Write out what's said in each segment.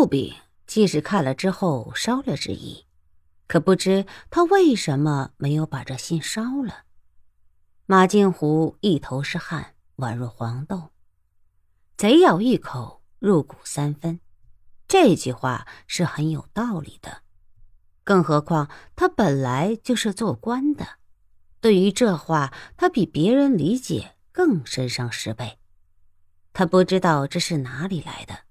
布饼，既是看了之后烧了之意，可不知他为什么没有把这信烧了。马金湖一头是汗，宛若黄豆。贼咬一口，入骨三分。这句话是很有道理的，更何况他本来就是做官的，对于这话，他比别人理解更深上十倍。他不知道这是哪里来的，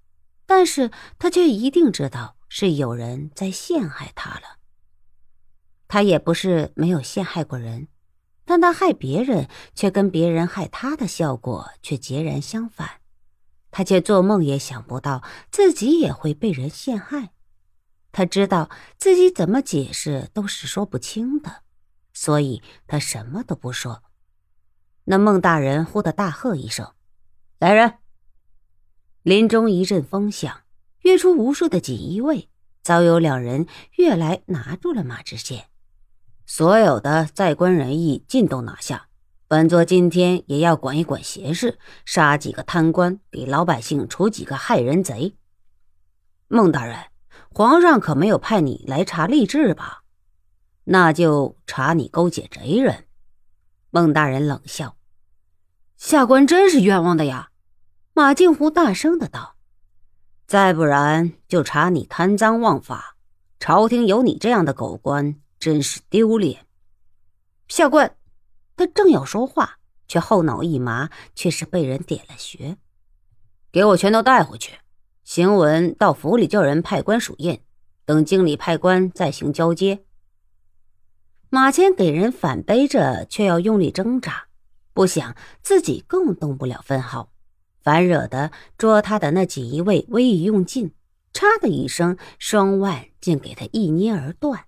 但是他却一定知道是有人在陷害他了。他也不是没有陷害过人，但他害别人，却跟别人害他的效果却截然相反。他却做梦也想不到自己也会被人陷害，他知道自己怎么解释都是说不清的，所以他什么都不说。那孟大人忽的大喝一声：“来人！”林中一阵风响，跃出无数的锦衣卫，早有两人跃来拿住了马知县。所有的在官人役尽都拿下。本座今天也要管一管闲事，杀几个贪官，给老百姓除几个害人贼。孟大人，皇上可没有派你来查吏治吧？那就查你勾结贼人。孟大人冷笑：“下官真是冤枉的呀！”马静湖大声的道：“再不然就查你贪赃枉法。朝廷有你这样的狗官，真是丢脸。”下官。他正要说话，却后脑一麻，却是被人点了穴。给我全都带回去。行文到府里叫人派官署印，等经理派官再行交接。马谦给人反背着，却要用力挣扎，不想自己更动不了分毫，反惹得捉他的那锦衣卫威仪用尽，嚓的一声，双腕竟给他一捏而断。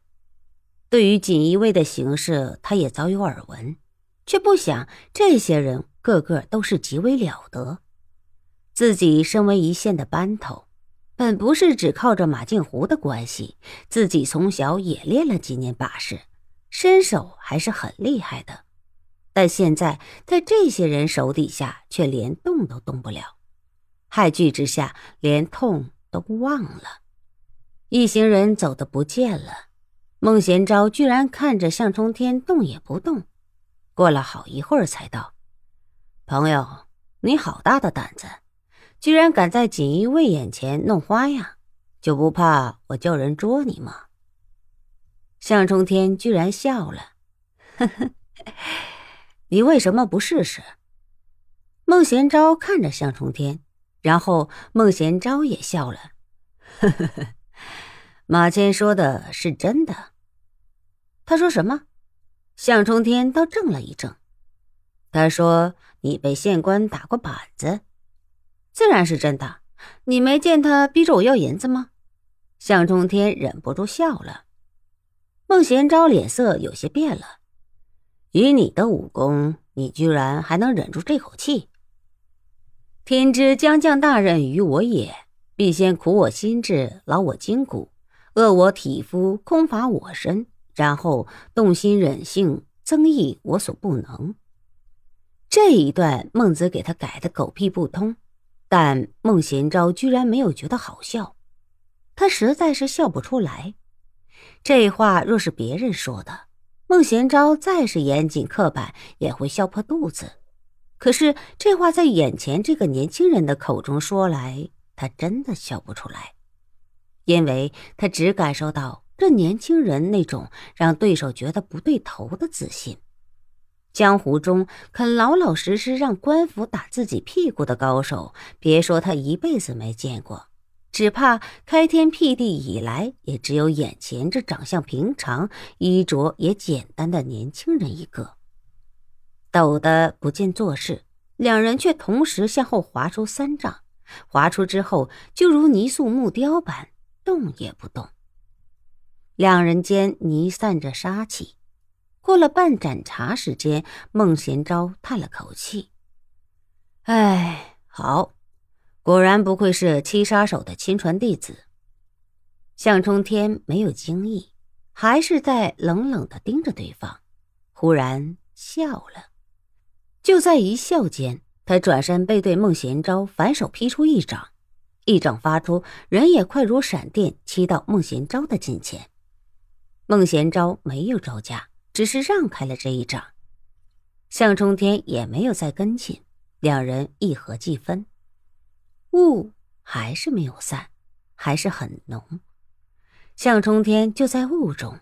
对于锦衣卫的行事，他也早有耳闻。却不想，这些人个个都是极为了得。自己身为一县的班头，本不是只靠着马静湖的关系，自己从小也练了几年把式，身手还是很厉害的。但现在在这些人手底下，却连动都动不了，害惧之下，连痛都忘了。一行人走的不见了，孟贤昭居然看着向冲天动也不动。过了好一会儿，才道：“朋友，你好大的胆子，居然敢在锦衣卫眼前弄花样，就不怕我叫人捉你吗？”向冲天居然笑了：“呵呵，你为什么不试试？”孟贤昭看着向冲天，然后孟贤昭也笑了：“呵呵呵，马谦说的是真的。”他说什么？向冲天倒怔了一怔，他说：“你被县官打过板子，自然是真的。你没见他逼着我要银子吗？”向冲天忍不住笑了。孟贤昭脸色有些变了，以你的武功，你居然还能忍住这口气？天知将降大任于我也，必先苦我心志，劳我筋骨，饿我体肤，空乏我身。然后动心忍性，增益我所不能。这一段孟子给他改的狗屁不通，但孟贤昭居然没有觉得好笑，他实在是笑不出来。这话若是别人说的，孟贤昭再是严谨刻板，也会笑破肚子。可是这话在眼前这个年轻人的口中说来，他真的笑不出来，因为他只感受到。这年轻人那种让对手觉得不对头的自信，江湖中肯老老实实让官府打自己屁股的高手，别说他一辈子没见过，只怕开天辟地以来，也只有眼前这长相平常、衣着也简单的年轻人一个。抖得不见做事，两人却同时向后滑出三丈，滑出之后就如泥塑木雕般动也不动。两人间弥散着杀气。过了半盏茶时间，孟贤昭叹了口气：“哎，好，果然不愧是七杀手的亲传弟子。”向冲天没有惊异，还是在冷冷的盯着对方，忽然笑了。就在一笑间，他转身背对孟贤昭，反手劈出一掌，一掌发出，人也快如闪电骑到孟贤昭的近前。孟贤昭没有招架，只是让开了这一掌。向冲天也没有再跟进，两人一合即分。雾还是没有散，还是很浓。向冲天就在雾中，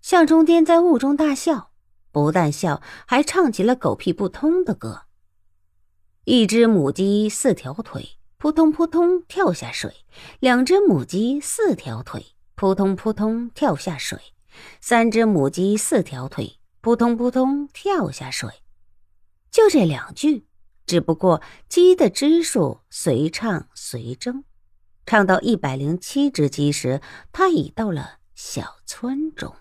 向冲天在雾中大笑，不但笑，还唱起了狗屁不通的歌。一只母鸡四条腿，扑通扑通跳下水；两只母鸡四条腿，扑通扑通跳下水；三只母鸡四条腿，扑通扑通跳下水。就这两句，只不过鸡的只数随唱随争。唱到一百零七只鸡时，他已到了小村中。